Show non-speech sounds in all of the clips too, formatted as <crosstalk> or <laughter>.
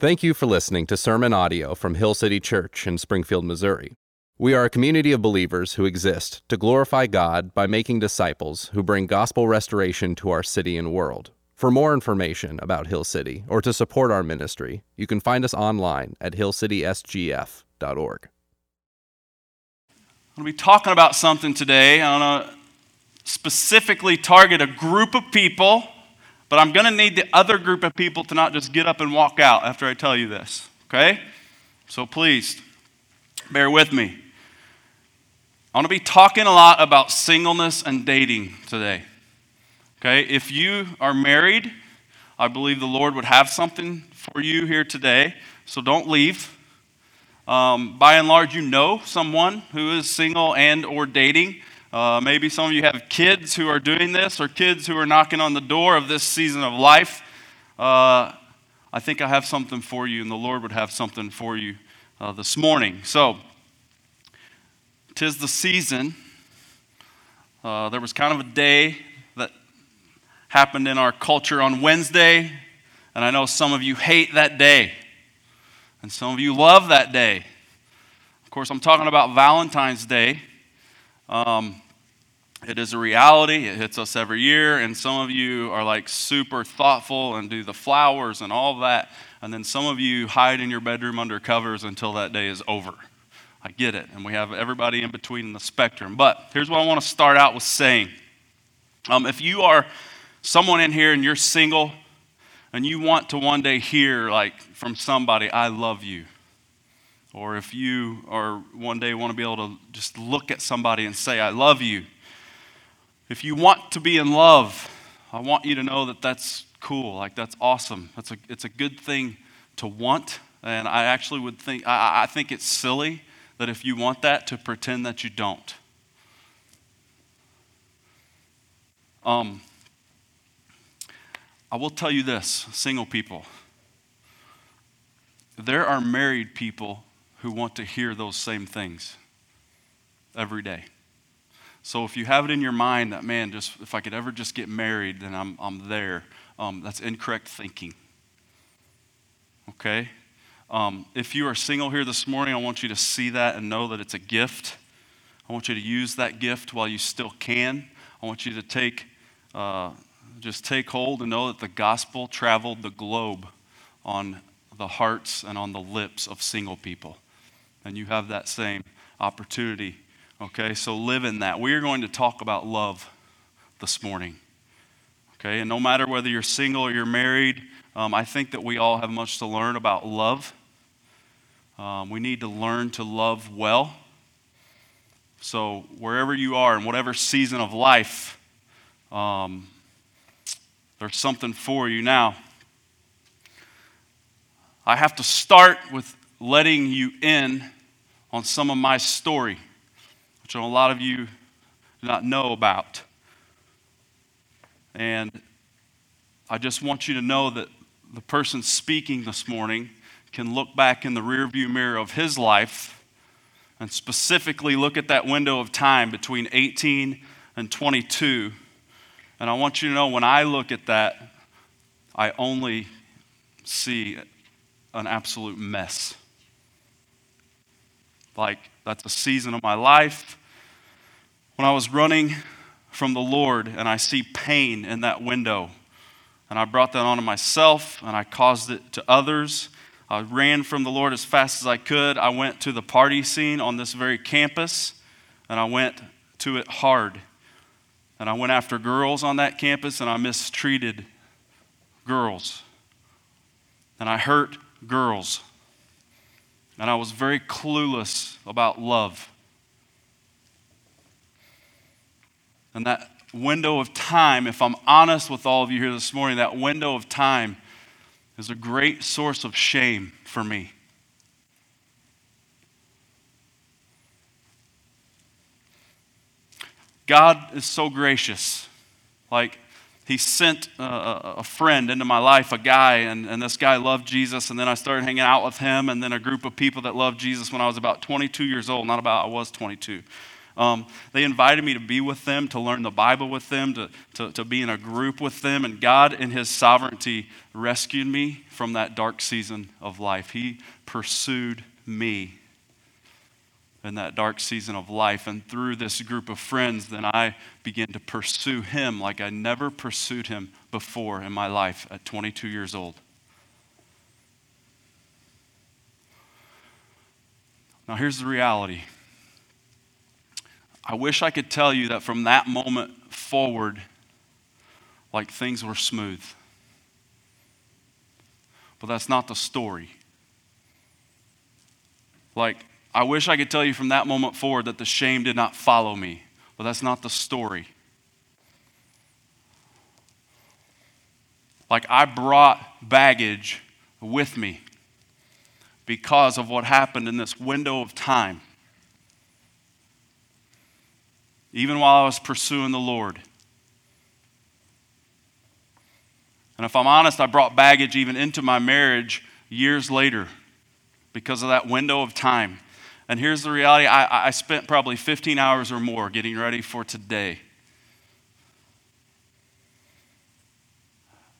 Thank you for listening to sermon audio from Hill City Church in Springfield, Missouri. We are a community of believers who exist to glorify God by making disciples who bring gospel restoration to our city and world. For more information about Hill City or to support our ministry, you can find us online at hillcitysgf.org. I'm going to be talking about something today. I'm going to specifically target a group of people but I'm going to need the other group of people to not just get up and walk out after I tell you this, okay? So please, bear with me. I want to be talking a lot about singleness and dating today. Okay? If you are married, I believe the Lord would have something for you here today, so don't leave. Um, by and large, you know someone who is single and or dating. Uh, maybe some of you have kids who are doing this or kids who are knocking on the door of this season of life. Uh, I think I have something for you, and the Lord would have something for you uh, this morning. So, tis the season. Uh, there was kind of a day that happened in our culture on Wednesday, and I know some of you hate that day, and some of you love that day. Of course, I'm talking about Valentine's Day. Um, it is a reality. It hits us every year. And some of you are like super thoughtful and do the flowers and all that. And then some of you hide in your bedroom under covers until that day is over. I get it. And we have everybody in between in the spectrum. But here's what I want to start out with saying um, if you are someone in here and you're single and you want to one day hear, like, from somebody, I love you or if you are one day want to be able to just look at somebody and say, I love you. If you want to be in love, I want you to know that that's cool. Like, that's awesome. That's a, it's a good thing to want. And I actually would think, I, I think it's silly that if you want that, to pretend that you don't. Um, I will tell you this, single people. There are married people who want to hear those same things every day. So if you have it in your mind that, man, just if I could ever just get married, then I'm, I'm there, um, that's incorrect thinking. Okay? Um, if you are single here this morning, I want you to see that and know that it's a gift. I want you to use that gift while you still can. I want you to take, uh, just take hold and know that the gospel traveled the globe on the hearts and on the lips of single people and you have that same opportunity. Okay, so live in that. We are going to talk about love this morning. Okay, and no matter whether you're single or you're married, um, I think that we all have much to learn about love. Um, we need to learn to love well. So, wherever you are, in whatever season of life, um, there's something for you. Now, I have to start with letting you in on some of my story, which a lot of you do not know about. And I just want you to know that the person speaking this morning can look back in the rearview mirror of his life and specifically look at that window of time between 18 and 22. And I want you to know when I look at that, I only see an absolute mess. Like, that's a season of my life. When I was running from the Lord and I see pain in that window, and I brought that onto myself and I caused it to others. I ran from the Lord as fast as I could. I went to the party scene on this very campus and I went to it hard. And I went after girls on that campus and I mistreated girls. And I hurt girls and I was very clueless about love. And that window of time, if I'm honest with all of you here this morning, that window of time is a great source of shame for me. God is so gracious. Like, he sent a, a, friend into my life, a guy, and, and this guy loved Jesus. And then I started hanging out with him, and then a group of people that loved Jesus when I was about 22 years old. Not about, I was 22. Um, they invited me to be with them, to learn the Bible with them, to, to, to be in a group with them. And God, in His sovereignty, rescued me from that dark season of life. He pursued me in that dark season of life. And through this group of friends, then I began to pursue Him like I never pursued Him before in my life at 22 years old. Now, here's the reality. I wish I could tell you that from that moment forward, like things were smooth. But that's not the story. Like, I wish I could tell you from that moment forward that the shame did not follow me. But that's not the story. Like, I brought baggage with me because of what happened in this window of time. Even while I was pursuing the Lord. And if I'm honest, I brought baggage even into my marriage years later because of that window of time. And here's the reality I, I spent probably 15 hours or more getting ready for today.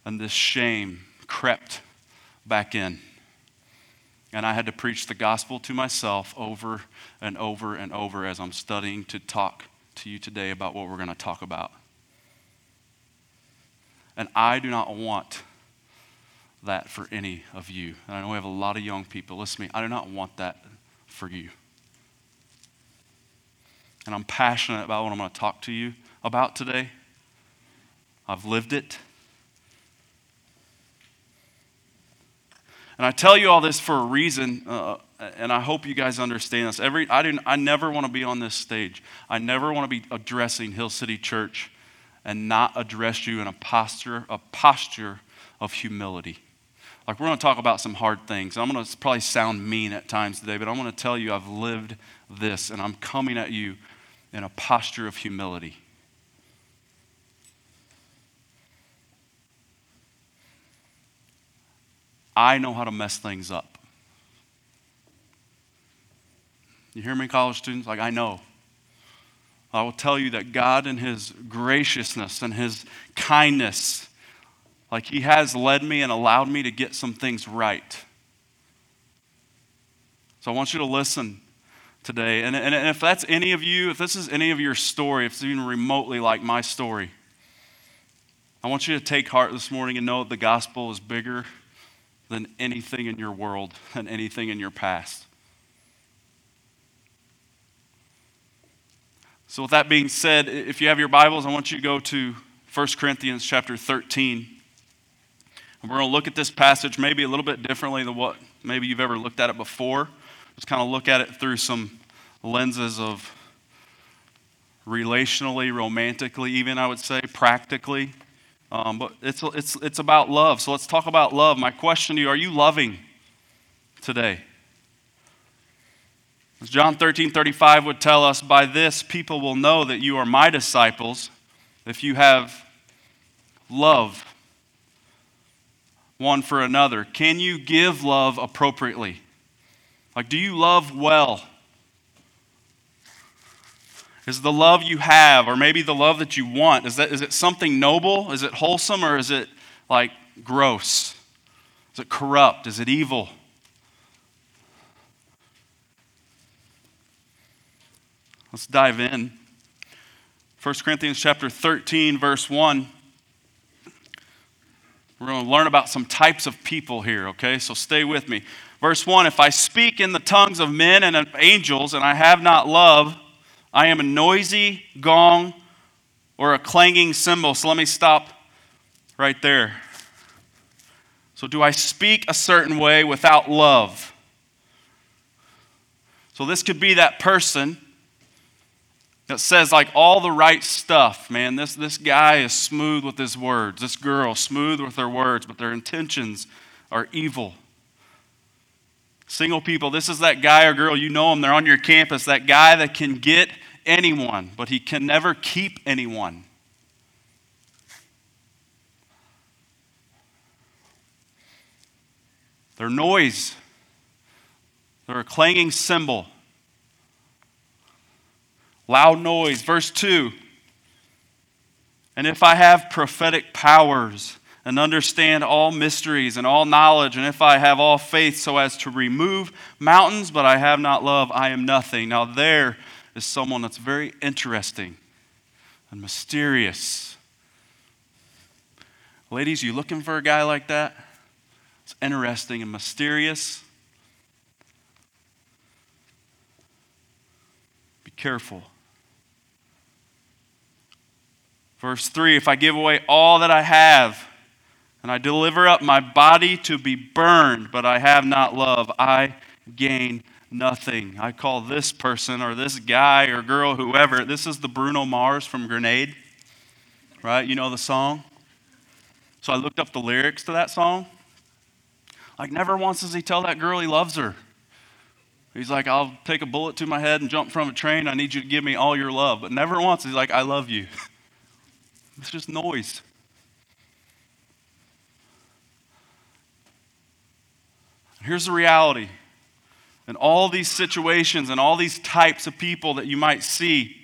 And this shame crept back in. And I had to preach the gospel to myself over and over and over as I'm studying to talk to you today about what we're going to talk about. And I do not want that for any of you. And I know we have a lot of young people. Listen to me, I do not want that for you. And I'm passionate about what I'm going to talk to you about today. I've lived it. And I tell you all this for a reason, uh, and I hope you guys understand this. Every, I, didn't, I never want to be on this stage. I never want to be addressing Hill City Church and not address you in a posture, a posture of humility. Like, we're going to talk about some hard things. I'm going to probably sound mean at times today, but I'm going to tell you I've lived this, and I'm coming at you in a posture of humility. I know how to mess things up. You hear me, college students? Like, I know. I will tell you that God, in His graciousness and His kindness, like He has led me and allowed me to get some things right. So I want you to listen today. And, and, and if that's any of you, if this is any of your story, if it's even remotely like my story, I want you to take heart this morning and know that the gospel is bigger than anything in your world, than anything in your past. So, with that being said, if you have your Bibles, I want you to go to 1 Corinthians chapter 13. And we're going to look at this passage maybe a little bit differently than what maybe you've ever looked at it before. Just kind of look at it through some lenses of relationally, romantically, even I would say, practically. Um, but it's, it's, it's about love. So let's talk about love. My question to you are you loving today? As John 13 35 would tell us, by this people will know that you are my disciples if you have love one for another. Can you give love appropriately? Like, do you love well? Is the love you have, or maybe the love that you want, is, that, is it something noble? Is it wholesome, or is it like gross? Is it corrupt? Is it evil? Let's dive in. 1 Corinthians chapter 13, verse 1. We're going to learn about some types of people here, okay? So stay with me. Verse 1 If I speak in the tongues of men and of angels and I have not love, I am a noisy gong or a clanging cymbal. So let me stop right there. So, do I speak a certain way without love? So, this could be that person that says like all the right stuff man. This, this guy is smooth with his words. This girl smooth with her words but their intentions are evil. Single people this is that guy or girl you know them they're on your campus. That guy that can get anyone but he can never keep anyone. They're noise they're a clanging cymbal Loud noise. Verse 2 And if I have prophetic powers and understand all mysteries and all knowledge, and if I have all faith so as to remove mountains, but I have not love, I am nothing. Now, there is someone that's very interesting and mysterious. Ladies, you looking for a guy like that? It's interesting and mysterious. Be careful. Verse 3 If I give away all that I have, and I deliver up my body to be burned, but I have not love, I gain nothing. I call this person or this guy or girl, whoever, this is the Bruno Mars from Grenade, right? You know the song? So I looked up the lyrics to that song. Like, never once does he tell that girl he loves her. He's like, I'll take a bullet to my head and jump from a train. I need you to give me all your love. But never once he's like, I love you. <laughs> it's just noise. Here's the reality. In all these situations and all these types of people that you might see,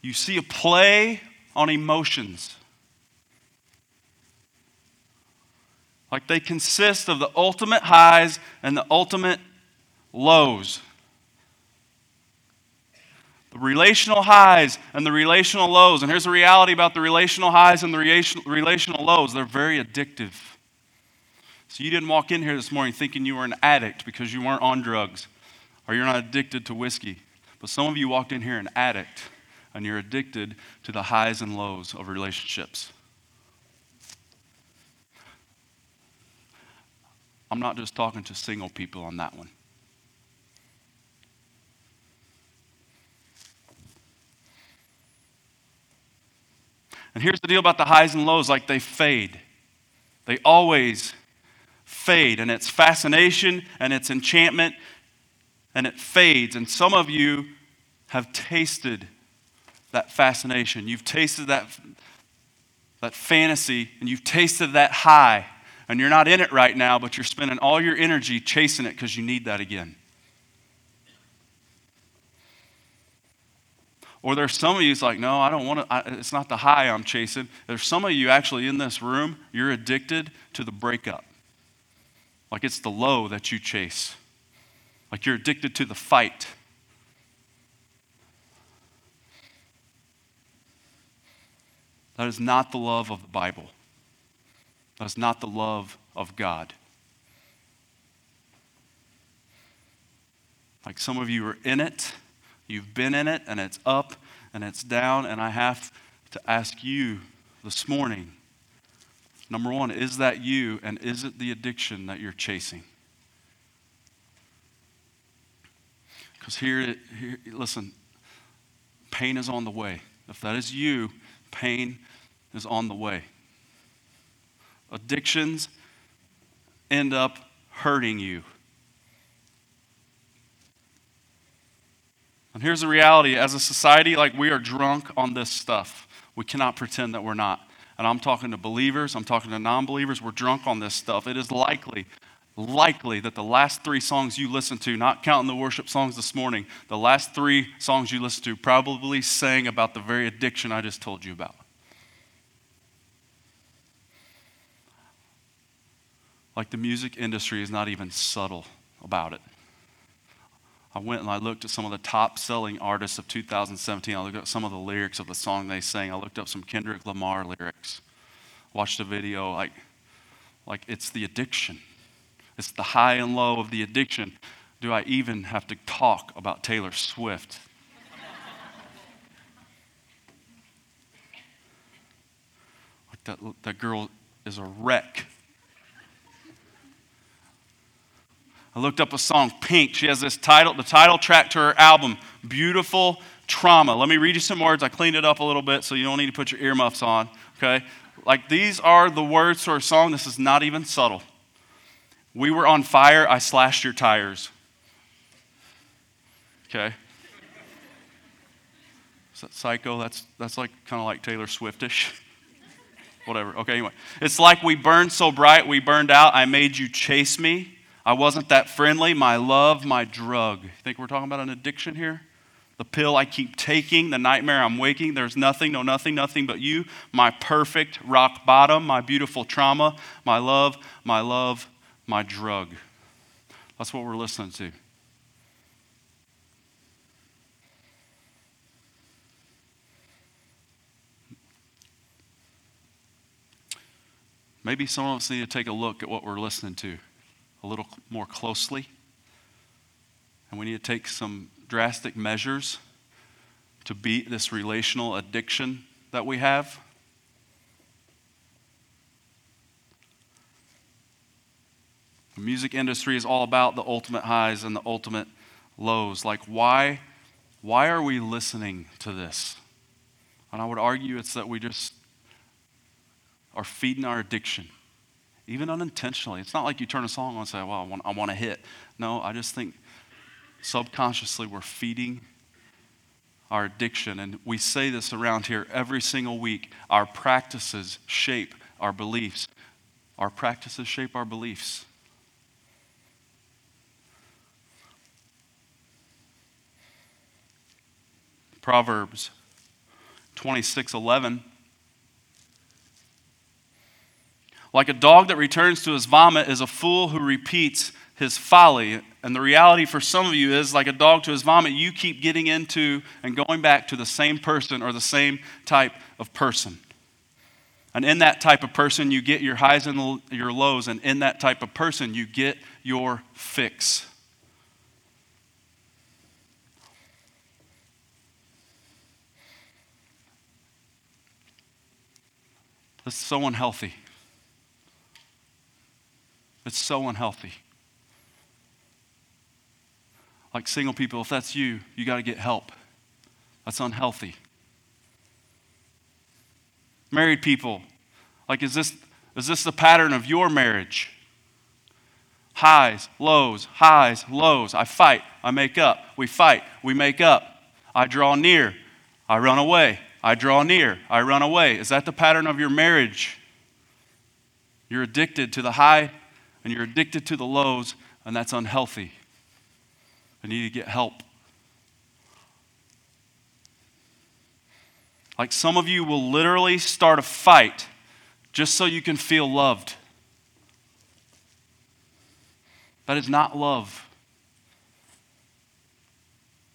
you see a play on emotions. Like they consist of the ultimate highs and the ultimate lows. The relational highs and the relational lows. And here's the reality about the relational highs and the relational lows they're very addictive. So you didn't walk in here this morning thinking you were an addict because you weren't on drugs or you're not addicted to whiskey. But some of you walked in here an addict and you're addicted to the highs and lows of relationships. I'm not just talking to single people on that one. And here's the deal about the highs and lows like they fade. They always fade. And it's fascination and it's enchantment and it fades. And some of you have tasted that fascination. You've tasted that, that fantasy and you've tasted that high. And you're not in it right now, but you're spending all your energy chasing it because you need that again. Or there's some of you, it's like, no, I don't want to, it's not the high I'm chasing. There's some of you actually in this room, you're addicted to the breakup. Like it's the low that you chase. Like you're addicted to the fight. That is not the love of the Bible. That is not the love of God. Like some of you are in it You've been in it, and it's up and it's down, and I have to ask you this morning number one, is that you, and is it the addiction that you're chasing? Because here, here, listen, pain is on the way. If that is you, pain is on the way. Addictions end up hurting you. And here's the reality as a society, like we are drunk on this stuff. We cannot pretend that we're not. And I'm talking to believers, I'm talking to non believers, we're drunk on this stuff. It is likely, likely that the last three songs you listen to, not counting the worship songs this morning, the last three songs you listen to probably sang about the very addiction I just told you about. Like the music industry is not even subtle about it. I went and I looked at some of the top selling artists of 2017. I looked at some of the lyrics of the song they sang. I looked up some Kendrick Lamar lyrics. Watched a video like, like it's the addiction. It's the high and low of the addiction. Do I even have to talk about Taylor Swift? like that, that girl is a wreck I looked up a song, Pink. She has this title, the title track to her album, Beautiful Trauma. Let me read you some words. I cleaned it up a little bit so you don't need to put your earmuffs on, okay? Like these are the words to her song. This is not even subtle. We were on fire, I slashed your tires. Okay? Is that psycho? That's, that's like kind of like Taylor Swiftish. Whatever. Okay, anyway. It's like we burned so bright, we burned out. I made you chase me. I wasn't that friendly. My love, my drug. You think we're talking about an addiction here? The pill I keep taking, the nightmare I'm waking. There's nothing, no nothing, nothing but you. My perfect rock bottom, my beautiful trauma, my love, my love, my drug. That's what we're listening to. Maybe some of us need to take a look at what we're listening to a little more closely. And we need to take some drastic measures to beat this relational addiction that we have. The music industry is all about the ultimate highs and the ultimate lows. Like, why, why are we listening to this? And I would argue it's that we just are feeding our addiction, even unintentionally. It's not like you turn a song on and say, well, I want, I want to hit. No, I just think subconsciously we're feeding our addiction. And we say this around here every single week. Our practices shape our beliefs. Our practices shape our beliefs. Proverbs 26 11 Like a dog that returns to his vomit is a fool who repeats his folly. And the reality for some of you is like a dog to his vomit, you keep getting into and going back to the same person or the same type of person. And in that type of person, you get your highs and your lows. And in that type of person, you get your fix. This is so unhealthy. It's so unhealthy. Like single people, if that's you, you got to get help. That's unhealthy. Married people, like is this is this the pattern of your marriage? Highs, lows, highs, lows. I fight, I make up. We fight, we make up. I draw near, I run away. I draw near, I run away. Is that the pattern of your marriage? You're addicted to the high and you're addicted to the lows, and that's unhealthy. I need to get help. Like some of you will literally start a fight just so you can feel loved. That is not love.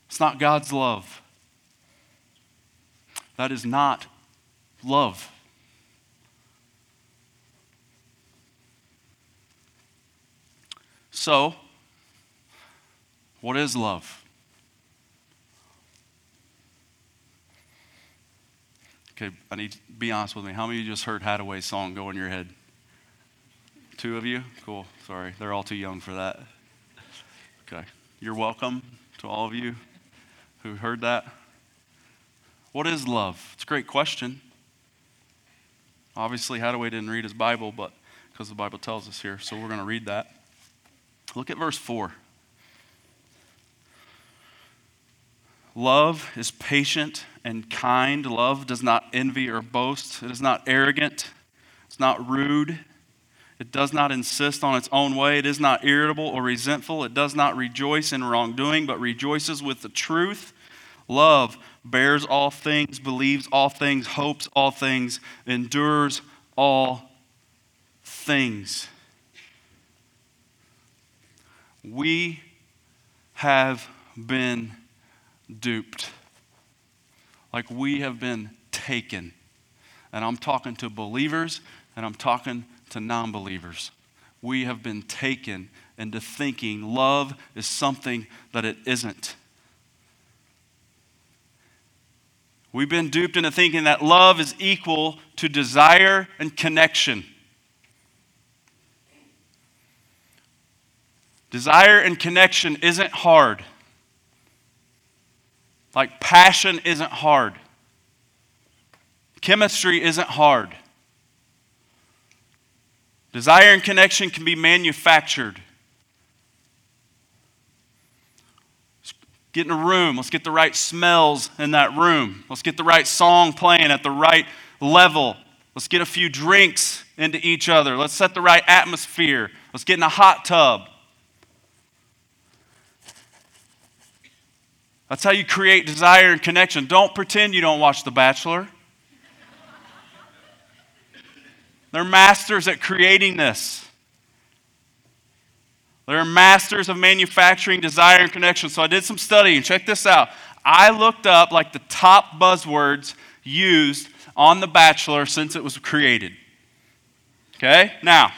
It's not God's love. That is not love. So, what is love? Okay, I need to be honest with me. How many of you just heard Haddaway's song go in your head? Two of you? Cool. Sorry, they're all too young for that. Okay. You're welcome to all of you who heard that. What is love? It's a great question. Obviously, Haddaway didn't read his Bible, but because the Bible tells us here, so we're going to read that. Look at verse 4. Love is patient and kind. Love does not envy or boast. It is not arrogant. It's not rude. It does not insist on its own way. It is not irritable or resentful. It does not rejoice in wrongdoing, but rejoices with the truth. Love bears all things, believes all things, hopes all things, endures all things. We have been duped. Like we have been taken. And I'm talking to believers and I'm talking to non believers. We have been taken into thinking love is something that it isn't. We've been duped into thinking that love is equal to desire and connection. Desire and connection isn't hard. Like passion isn't hard. Chemistry isn't hard. Desire and connection can be manufactured. Let's get in a room. Let's get the right smells in that room. Let's get the right song playing at the right level. Let's get a few drinks into each other. Let's set the right atmosphere. Let's get in a hot tub. That's how you create desire and connection. Don't pretend you don't watch The Bachelor. They're masters at creating this. They're masters of manufacturing desire and connection. So I did some studying. Check this out. I looked up like the top buzzwords used on The Bachelor since it was created. Okay? Now,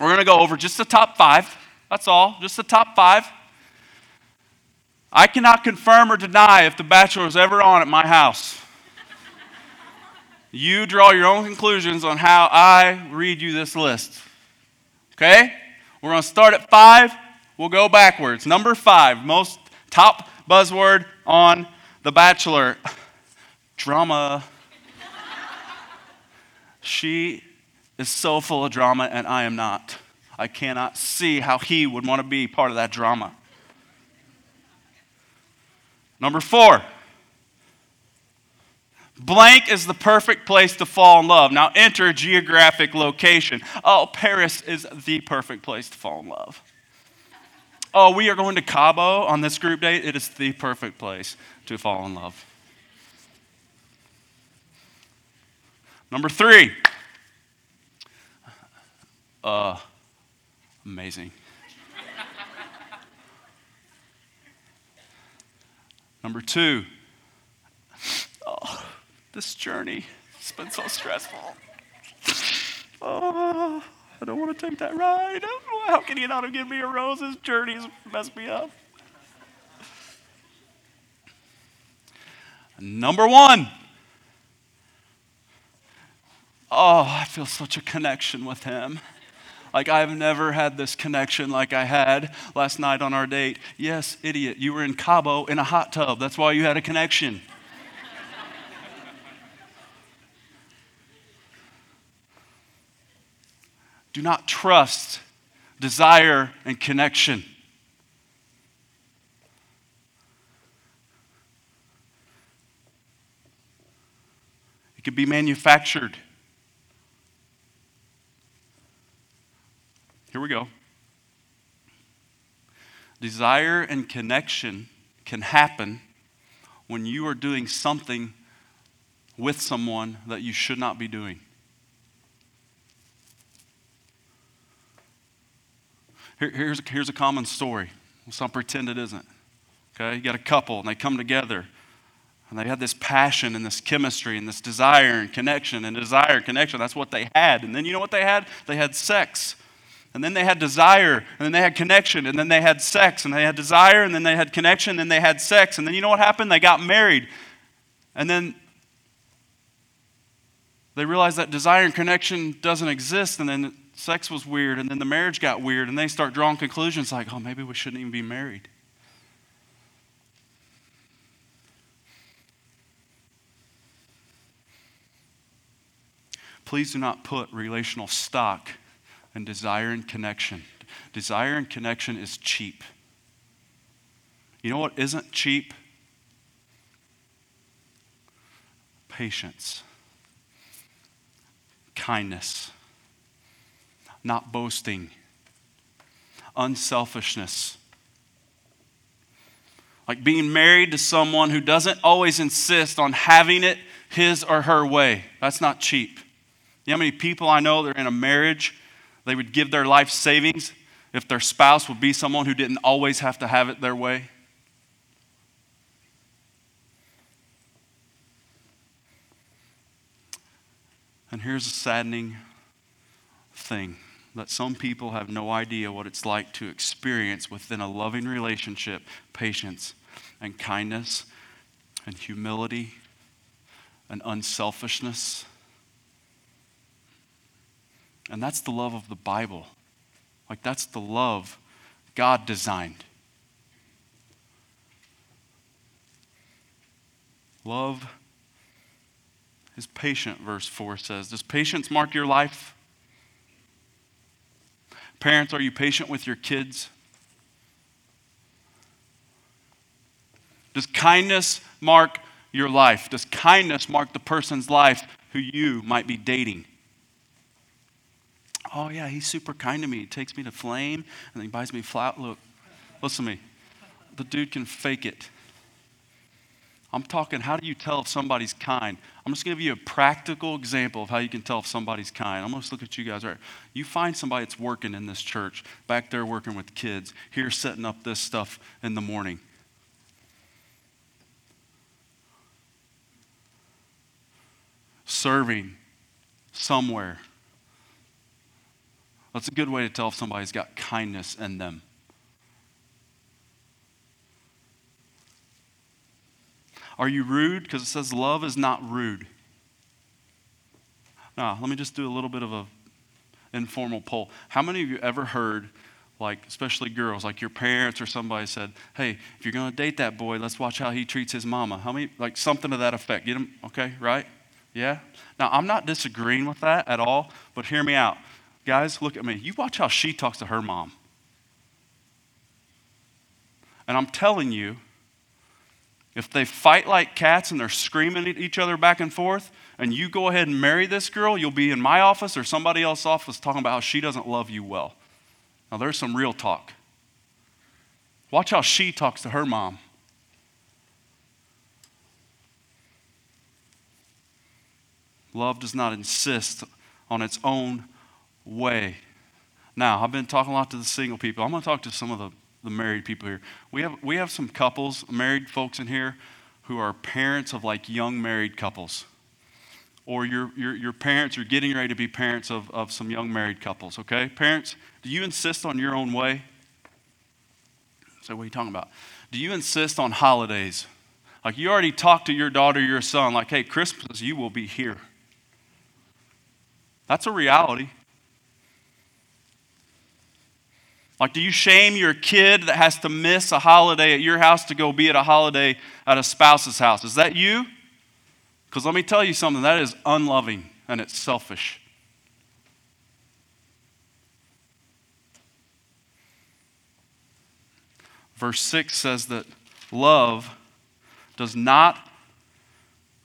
we're going to go over just the top five. That's all, just the top five. I cannot confirm or deny if The Bachelor was ever on at my house. you draw your own conclusions on how I read you this list. Okay? We're going to start at five. We'll go backwards. Number five, most top buzzword on The Bachelor <laughs> drama. she is so full of drama, and I am not. I cannot see how he would want to be part of that drama. Number four, blank is the perfect place to fall in love. Now enter geographic location. Oh, Paris is the perfect place to fall in love. Oh, we are going to Cabo on this group date. It is the perfect place to fall in love. Number three, uh, amazing. Number two, oh, this journey has been so stressful. Oh, I don't want to take that ride. Oh, how can you not have given me a rose? This journey has messed me up. Number one, oh, I feel such a connection with him. Like, I've never had this connection like I had last night on our date. Yes, idiot, you were in Cabo in a hot tub. That's why you had a connection. Do not trust desire and connection. It can be manufactured. Here we go. Desire and connection can happen when you are doing something with someone that you should not be doing. Here, here's, here's a common story. Not pretend it isn't. Okay, you got a couple and they come together and they had this passion and this chemistry and this desire and connection and desire and connection. That's what they had. And then you know what they had? They had sex. And then they had desire, and then they had connection, and then they had sex, and they had desire, and then they had connection, and then they had sex. And then you know what happened? They got married. And then they realized that desire and connection doesn't exist, and then sex was weird, and then the marriage got weird, and they start drawing conclusions like, oh, maybe we shouldn't even be married. Please do not put relational stock and desire and connection. Desire and connection is cheap. You know what isn't cheap? Patience, kindness, not boasting, unselfishness. Like being married to someone who doesn't always insist on having it his or her way. That's not cheap. You know how many people I know that are in a marriage they would give their life savings if their spouse would be someone who didn't always have to have it their way. And here's a saddening thing that some people have no idea what it's like to experience within a loving relationship patience and kindness and humility and unselfishness and that's the love of the Bible. Like, that's the love God designed. Love is patient, verse 4 says. Does patience mark your life? Parents, are you patient with your kids? Does kindness mark your life? Does kindness mark the person's life who you might be dating? Oh, yeah, he's super kind to me. He takes me to Flame and then he buys me flower. Look, listen to me. The dude can fake it. I'm talking, how do you tell if somebody's kind? I'm just going to give you a practical example of how you can tell if somebody's kind. I'm going to look at you guys right. You find somebody that's working in this church, back there working with kids, here setting up this stuff in the morning. Serving somewhere. That's a good way to tell if somebody's got kindness in them. Are you rude? Because it says love is not rude. Now, let me just do a little bit of a informal poll. How many of you ever heard, like, especially girls, like your parents or somebody said, hey, if you're going to date that boy, let's watch how he treats his mama? How many, like, something to that effect? Get him, okay, right? Yeah? Now, I'm not disagreeing with that at all, but hear me out. Guys, look at me. You watch how she talks to her mom. And I'm telling you, if they fight like cats and they're screaming at each other back and forth, and you go ahead and marry this girl, you'll be in my office or somebody else's office talking about how she doesn't love you well. Now, there's some real talk. Watch how she talks to her mom. Love does not insist on its own way. Now, I've been talking a lot to the single people. I'm going to talk to some of the the married people here. We have, we have some couples, married folks in here, who are parents of like young married couples. Or your, your, your parents are getting ready to be parents of, of some young married couples, okay? Parents, do you insist on your own way? So, what are you talking about? Do you insist on holidays? Like you already talked to your daughter, your son, like, hey, Christmas, you will be here. That's a reality. Like, do you shame your kid that has to miss a holiday at your house to go be at a holiday at a spouse's house? Is that you? Because let me tell you something that is unloving and it's selfish. Verse 6 says that love does not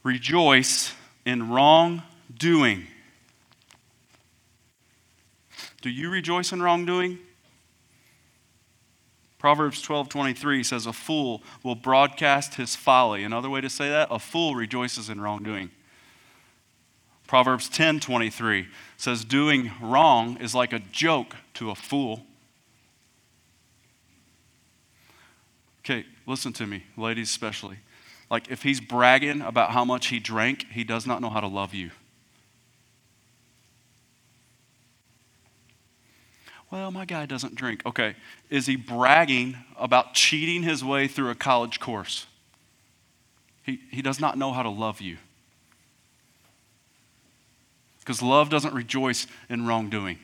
rejoice in wrongdoing. Do you rejoice in wrongdoing? Proverbs 12:23 says a fool will broadcast his folly. Another way to say that, a fool rejoices in wrongdoing. Proverbs 10:23 says doing wrong is like a joke to a fool. Okay, listen to me, ladies especially. Like if he's bragging about how much he drank, he does not know how to love you. Well, my guy doesn't drink. Okay. Is he bragging about cheating his way through a college course? He, he does not know how to love you. Because love doesn't rejoice in wrongdoing.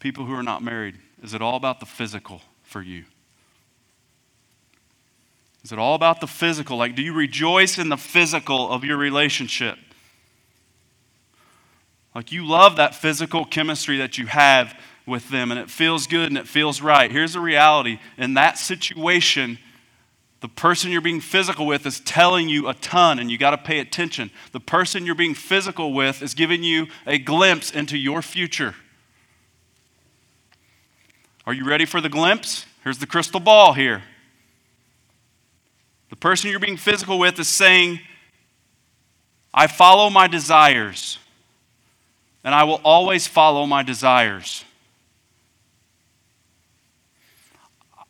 People who are not married, is it all about the physical for you? Is it all about the physical? Like, do you rejoice in the physical of your relationship? Like, you love that physical chemistry that you have with them, and it feels good and it feels right. Here's the reality in that situation, the person you're being physical with is telling you a ton, and you got to pay attention. The person you're being physical with is giving you a glimpse into your future. Are you ready for the glimpse? Here's the crystal ball here. The person you're being physical with is saying, I follow my desires, and I will always follow my desires.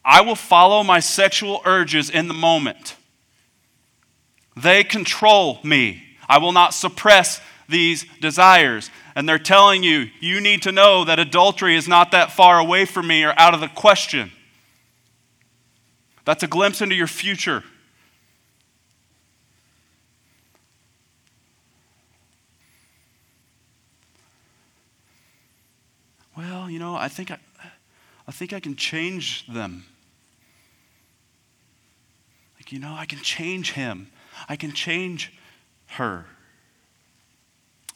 I will follow my sexual urges in the moment. They control me. I will not suppress these desires. And they're telling you, you need to know that adultery is not that far away from me or out of the question. That's a glimpse into your future. well, you know, I think I, I think I can change them. Like, you know, I can change him. I can change her.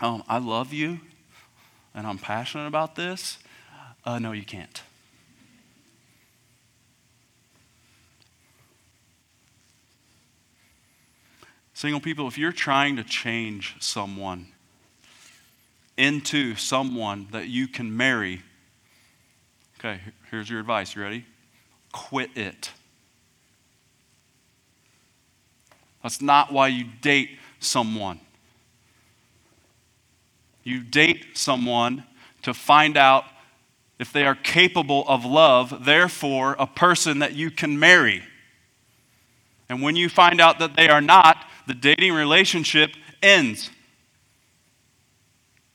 Um, I love you and I'm passionate about this. Uh, no, you can't. Single people, if you're trying to change someone, into someone that you can marry, okay, here's your advice. You ready? Quit it. That's not why you date someone. You date someone to find out if they are capable of love, therefore, a person that you can marry. And when you find out that they are not, the dating relationship ends.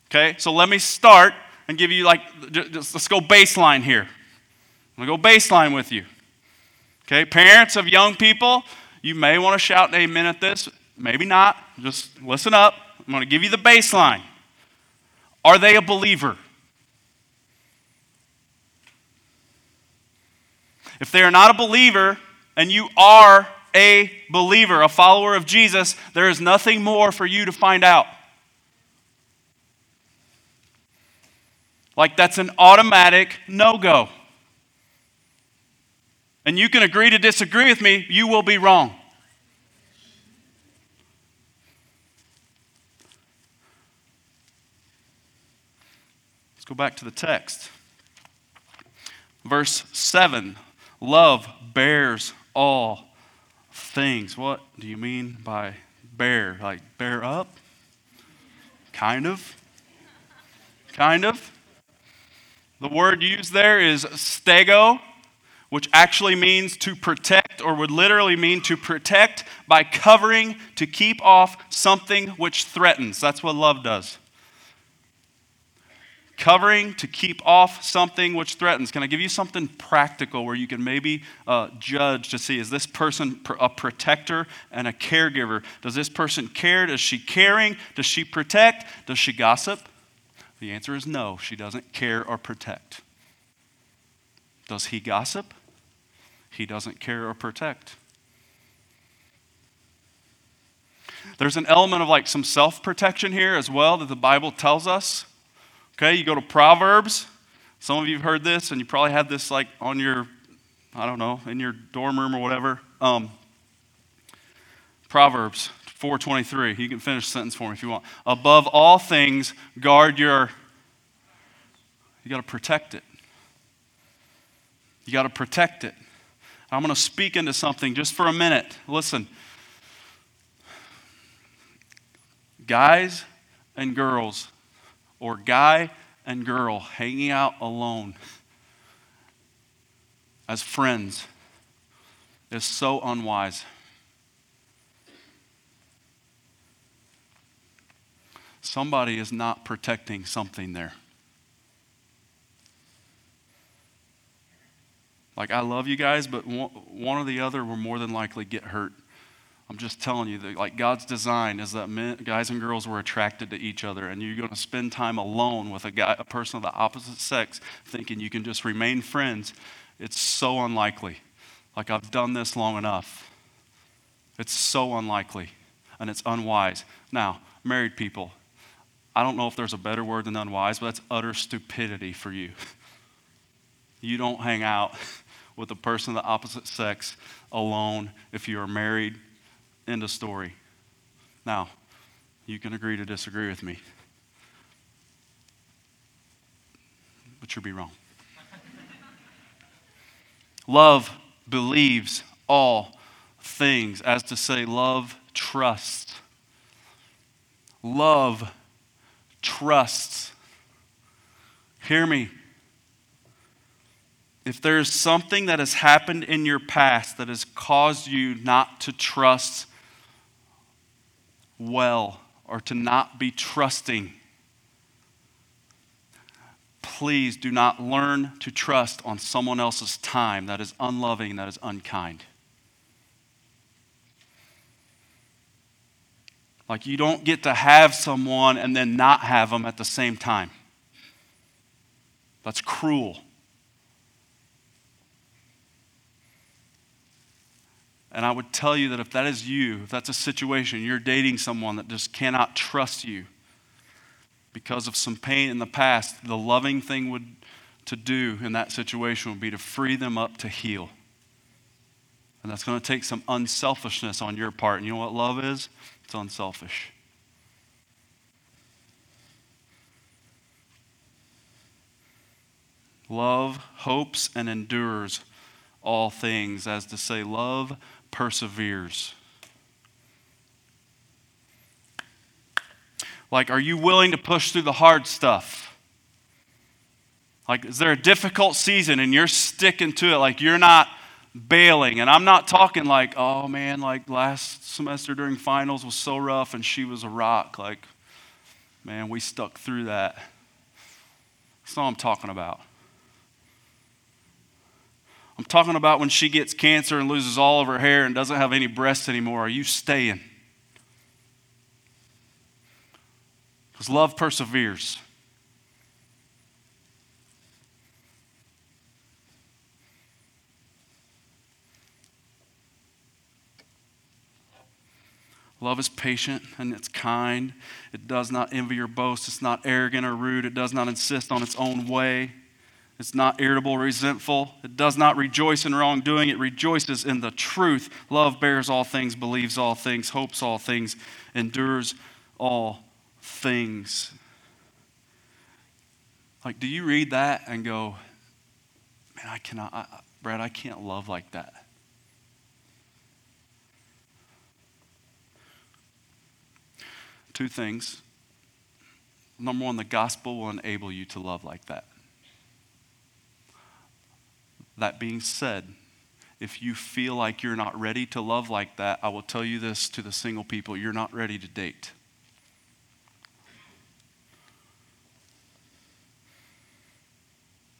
Okay, so let me start and give you like, just, let's go baseline here. I'm gonna go baseline with you. Okay, parents of young people, you may want to shout amen at this, maybe not. Just listen up. I'm gonna give you the baseline. Are they a believer? If they are not a believer and you are a believer, a follower of Jesus, there is nothing more for you to find out. Like that's an automatic no go. And you can agree to disagree with me, you will be wrong. Let's go back to the text. Verse 7 Love bears all things. What do you mean by bear? Like bear up? Kind of. Kind of. The word used there is stego, which actually means to protect, or would literally mean to protect by covering to keep off something which threatens. That's what love does covering to keep off something which threatens. Can I give you something practical where you can maybe uh, judge to see is this person a protector and a caregiver? Does this person care? Does she caring? Does she protect? Does she gossip? The answer is no, she doesn't care or protect. Does he gossip? He doesn't care or protect. There's an element of like some self protection here as well that the Bible tells us. Okay, you go to Proverbs. Some of you have heard this, and you probably had this like on your, I don't know, in your dorm room or whatever. Um, Proverbs 4:23. You can finish the sentence for me if you want. Above all things, guard your. You got to protect it. You got to protect it. I'm going to speak into something just for a minute. Listen. Guys and girls or guy and girl hanging out alone as friends is so unwise. Somebody is not protecting something there. Like, I love you guys, but one or the other will more than likely get hurt. I'm just telling you that, like, God's design is that men, guys and girls were attracted to each other, and you're going to spend time alone with a guy, a person of the opposite sex, thinking you can just remain friends. It's so unlikely. Like, I've done this long enough. It's so unlikely, and it's unwise. Now, married people, I don't know if there's a better word than unwise, but that's utter stupidity for you. <laughs> You don't hang out <laughs> with a person of the opposite sex alone if you are married End of story. Now, you can agree to disagree with me, but you'll be wrong. <laughs> love believes all things, as to say, love trusts. Love trusts. Hear me. If there is something that has happened in your past that has caused you not to trust well or to not be trusting. Please do not learn to trust on someone else's time that is unloving, that is unkind. Like you don't get to have someone and then not have them at the same time. That's cruel. And I would tell you that if that is you, if that's a situation, you're dating someone that just cannot trust you because of some pain in the past, the loving thing would to do in that situation would be to free them up to heal. And that's going to take some unselfishness on your part. And you know what love is? It's unselfish. Love hopes and endures all things, as to say, love perseveres. Like, are you willing to push through the hard stuff? Like, is there a difficult season and you're sticking to it? Like, you're not bailing. And I'm not talking like, oh man, like last semester during finals was so rough and she was a rock. Like, man, we stuck through that. That's all I'm talking about. I'm talking about when she gets cancer and loses all of her hair and doesn't have any breasts anymore. Are you staying? Because love perseveres. Love is patient and it's kind. It does not envy or boast. It's not arrogant or rude. It does not insist on its own way. It's not irritable, resentful. It does not rejoice in wrongdoing. It rejoices in the truth. Love bears all things, believes all things, hopes all things, endures all things. Like, do you read that and go, man, I cannot, I, Brad, I can't love like that? Two things. Number one, the gospel will enable you to love like that. That being said, if you feel like you're not ready to love like that, I will tell you this to the single people you're not ready to date.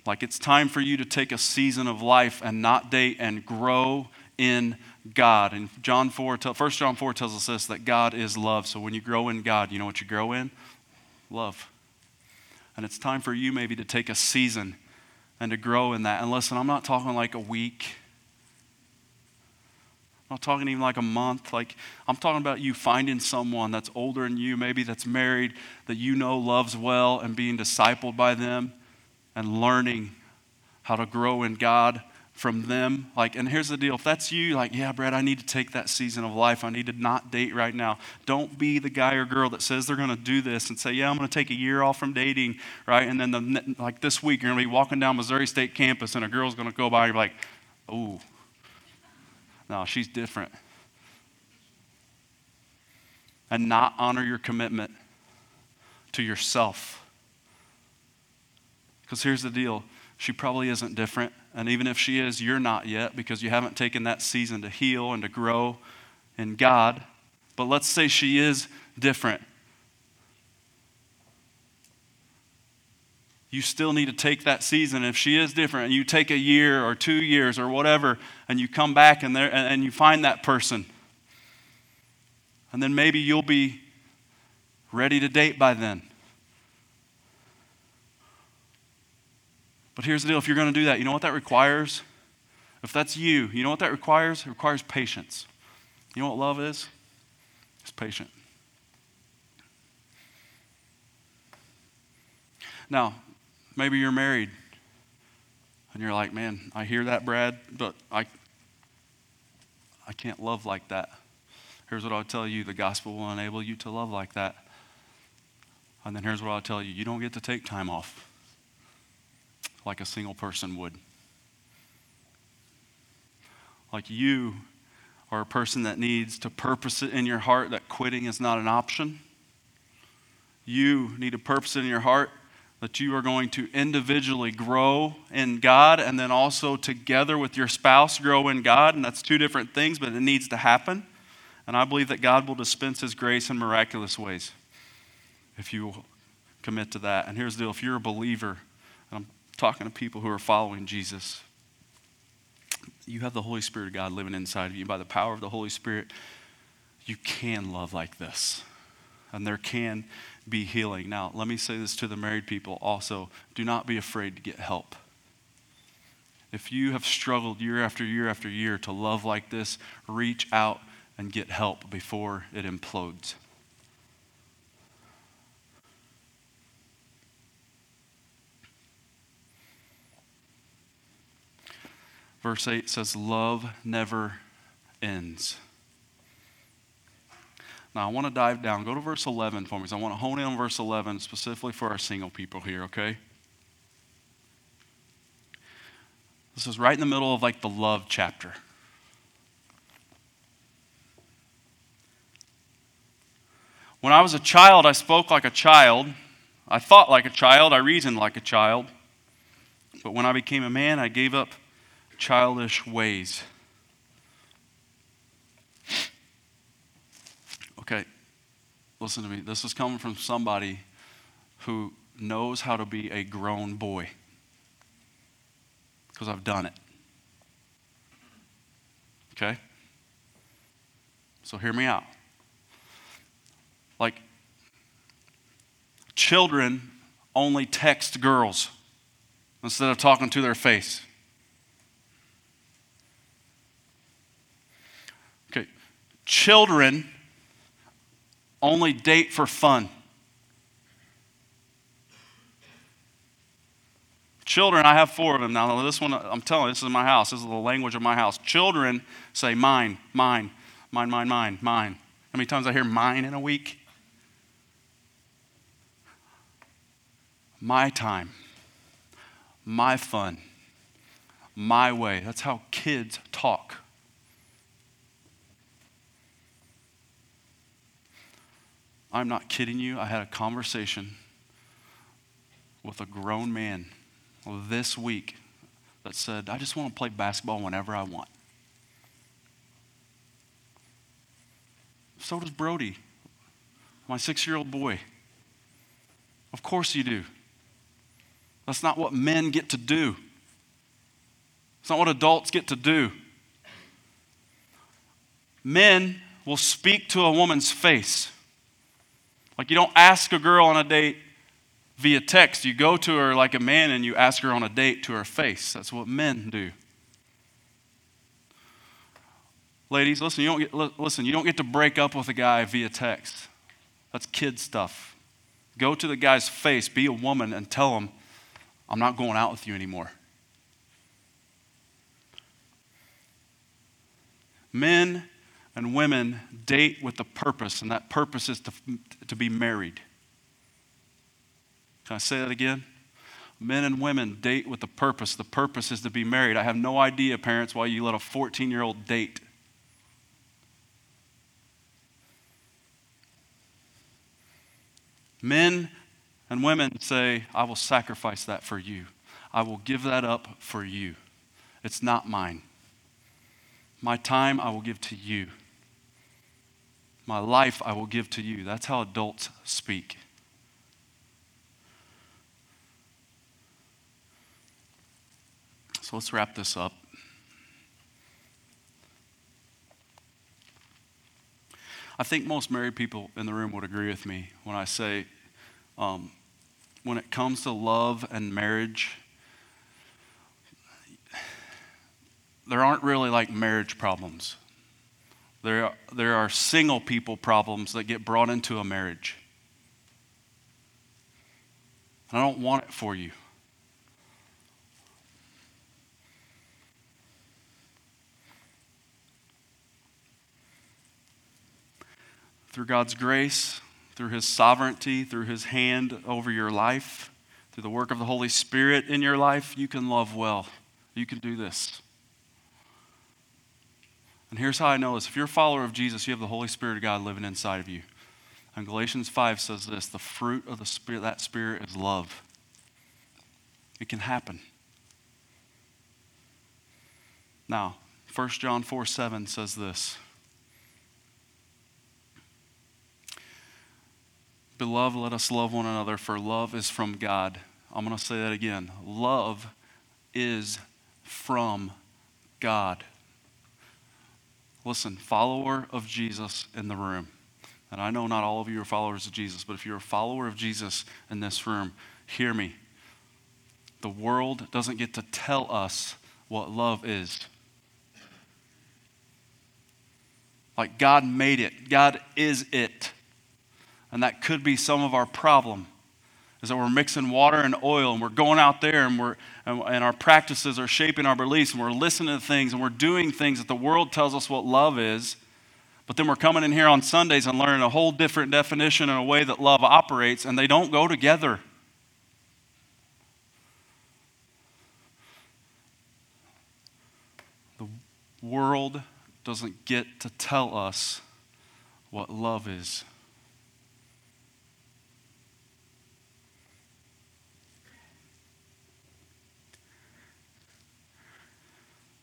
Like it's time for you to take a season of life and not date and grow in God. And John 4, 1 John 4 tells us this that God is love. So when you grow in God, you know what you grow in? Love. And it's time for you maybe to take a season and to grow in that. And listen, I'm not talking like a week. I'm not talking even like a month. Like I'm talking about you finding someone that's older than you, maybe that's married, that you know loves well, and being discipled by them and learning how to grow in God from them. Like, and here's the deal if that's you, like, yeah, Brad, I need to take that season of life. I need to not date right now. Don't be the guy or girl that says they're going to do this and say, yeah, I'm going to take a year off from dating, right? And then, the, like, this week, you're going to be walking down Missouri State campus and a girl's going to go by and you're like, oh, no, she's different. And not honor your commitment to yourself because here's the deal she probably isn't different. And even if she is, you're not yet because you haven't taken that season to heal and to grow in God. But let's say she is different. You still need to take that season. If she is different, and you take a year or two years or whatever, and you come back and, there, and you find that person, and then maybe you'll be ready to date by then. But here's the deal if you're going to do that, you know what that requires? If that's you, you know what that requires? It requires patience. You know what love is? It's patient. Now, maybe you're married and you're like, man, I hear that, Brad, but I, I can't love like that. Here's what I'll tell you the gospel will enable you to love like that. And then here's what I'll tell you you don't get to take time off like a single person would. Like you are a person that needs to purpose it in your heart that quitting is not an option. You need to purpose it in your heart that you are going to individually grow in God and then also together with your spouse grow in God. And that's two different things, but it needs to happen. And I believe that God will dispense His grace in miraculous ways if you commit to that. And here's the deal if you're a believer, talking to people who are following Jesus. You have the Holy Spirit of God living inside of you. By the power of the Holy Spirit, you can love like this. And there can be healing. Now, let me say this to the married people also do not be afraid to get help. If you have struggled year after year after year to love like this, reach out and get help before it implodes. Verse 8 says, Love never ends. Now, I want to dive down. Go to verse 11 for me. So I want to hone in on verse 11 specifically for our single people here, okay? This is right in the middle of like the love chapter. When I was a child, I spoke like a child. I thought like a child. I reasoned like a child. But when I became a man, I gave up childish ways. Okay, listen to me. This is coming from somebody who knows how to be a grown boy because I've done it. Okay? So hear me out. Like, children only text girls instead of talking to their face. Okay, children only date for fun. Children, I have four of them now. This one, I'm telling you, this is my house. This is the language of my house. Children say mine, mine, mine, mine, mine, mine. How many times I hear mine in a week? my time, my fun, my way. That's how kids talk. I'm not kidding you. I had a conversation with a grown man this week that said, I just want to play basketball whenever I want. So does Brody, my six year old boy. Of course you do. That's not what men get to do. It's not what adults get to do. Men will speak to a woman's face. Like you don't ask a girl on a date via text. You go to her like a man and you ask her on a date to her face. That's what men do. Ladies, listen, you don't get, listen, you don't get to break up with a guy via text. That's kid stuff. Go to the guy's face, be a woman, and tell him, I'm not going out with you anymore. Men and women date with a purpose, and that purpose is to, to be married. Can I say that again? Men and women date with a purpose. The purpose is to be married. I have no idea, parents, why you let a 14 year old date. Men and women say, I will sacrifice that for you. I will give that up for you. It's not mine. My time I will give to you. My life I will give to you. That's how adults speak. So let's wrap this up. I think most married people in the room would agree with me when I say um, when it comes to love and marriage, there aren't really like marriage problems. There are, there are single people problems that get brought into a marriage. And I don't want it for you. Through God's grace, through His sovereignty, through His hand over your life, through the work of the Holy Spirit in your life, you can love well. You can do this. And here's how I know this if you're a follower of Jesus, you have the Holy Spirit of God living inside of you. And Galatians 5 says this the fruit of the Spirit, that Spirit is love. It can happen. Now, 1 John 4 7 says this. Beloved, let us love one another, for love is from God. I'm going to say that again. Love is from God. Listen, follower of Jesus in the room. And I know not all of you are followers of Jesus, but if you're a follower of Jesus in this room, hear me. The world doesn't get to tell us what love is. Like God made it, God is it. And that could be some of our problem is that we're mixing water and oil and we're going out there and, we're, and, and our practices are shaping our beliefs and we're listening to things and we're doing things that the world tells us what love is. But then we're coming in here on Sundays and learning a whole different definition and a way that love operates, and they don't go together. The world doesn't get to tell us what love is.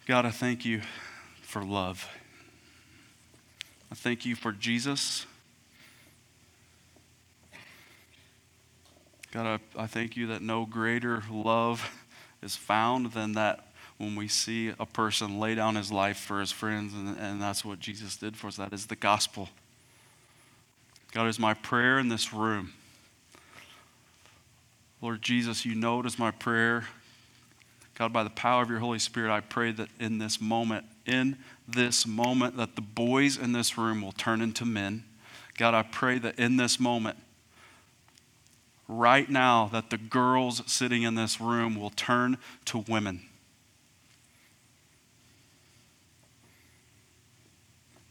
God, I thank you for love. I thank you for Jesus. God, I, I thank you that no greater love is found than that when we see a person lay down his life for his friends, and, and that's what Jesus did for us. That is the gospel. God, is my prayer in this room. Lord Jesus, you know it is my prayer. God, by the power of your Holy Spirit, I pray that in this moment, in this moment, that the boys in this room will turn into men. God, I pray that in this moment, right now, that the girls sitting in this room will turn to women.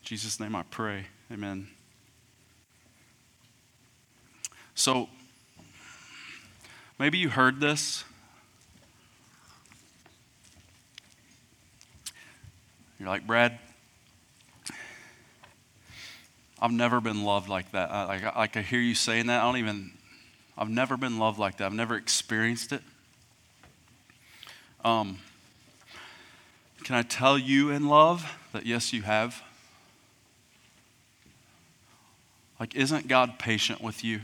Jesus' name I pray. Amen. So, maybe you heard this. You're like, Brad, I've never been loved like that. I, like, I, I hear you saying that. I don't even, I've never been loved like that. I've never experienced it. Um, can I tell you in love that yes, you have? Like, isn't God patient with you?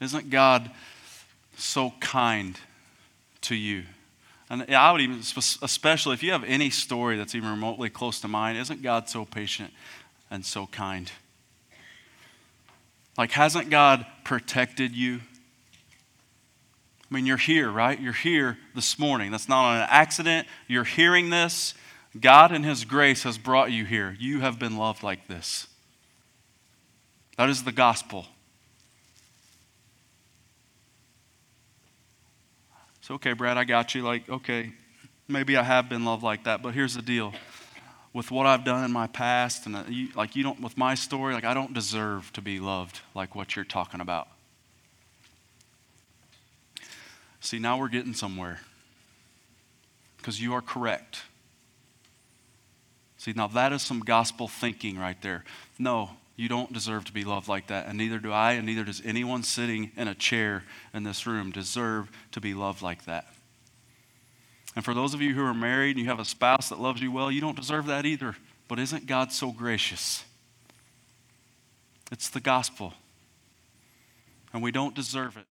Isn't God so kind to you? And I would even, especially if you have any story that's even remotely close to mine, isn't God so patient and so kind? Like, hasn't God protected you? I mean, you're here, right? You're here this morning. That's not an accident. You're hearing this. God, in His grace, has brought you here. You have been loved like this. That is the gospel. So, okay, Brad, I got you. Like, okay, maybe I have been loved like that, but here's the deal. With what I've done in my past, and uh, you, like you don't, with my story, like I don't deserve to be loved like what you're talking about. See, now we're getting somewhere because you are correct. See, now that is some gospel thinking right there. No, you don't deserve to be loved like that, and neither do I, and neither does anyone sitting in a chair in this room deserve to be loved like that. And for those of you who are married and you have a spouse that loves you well, you don't deserve that either. But isn't God so gracious? It's the gospel. And we don't deserve it.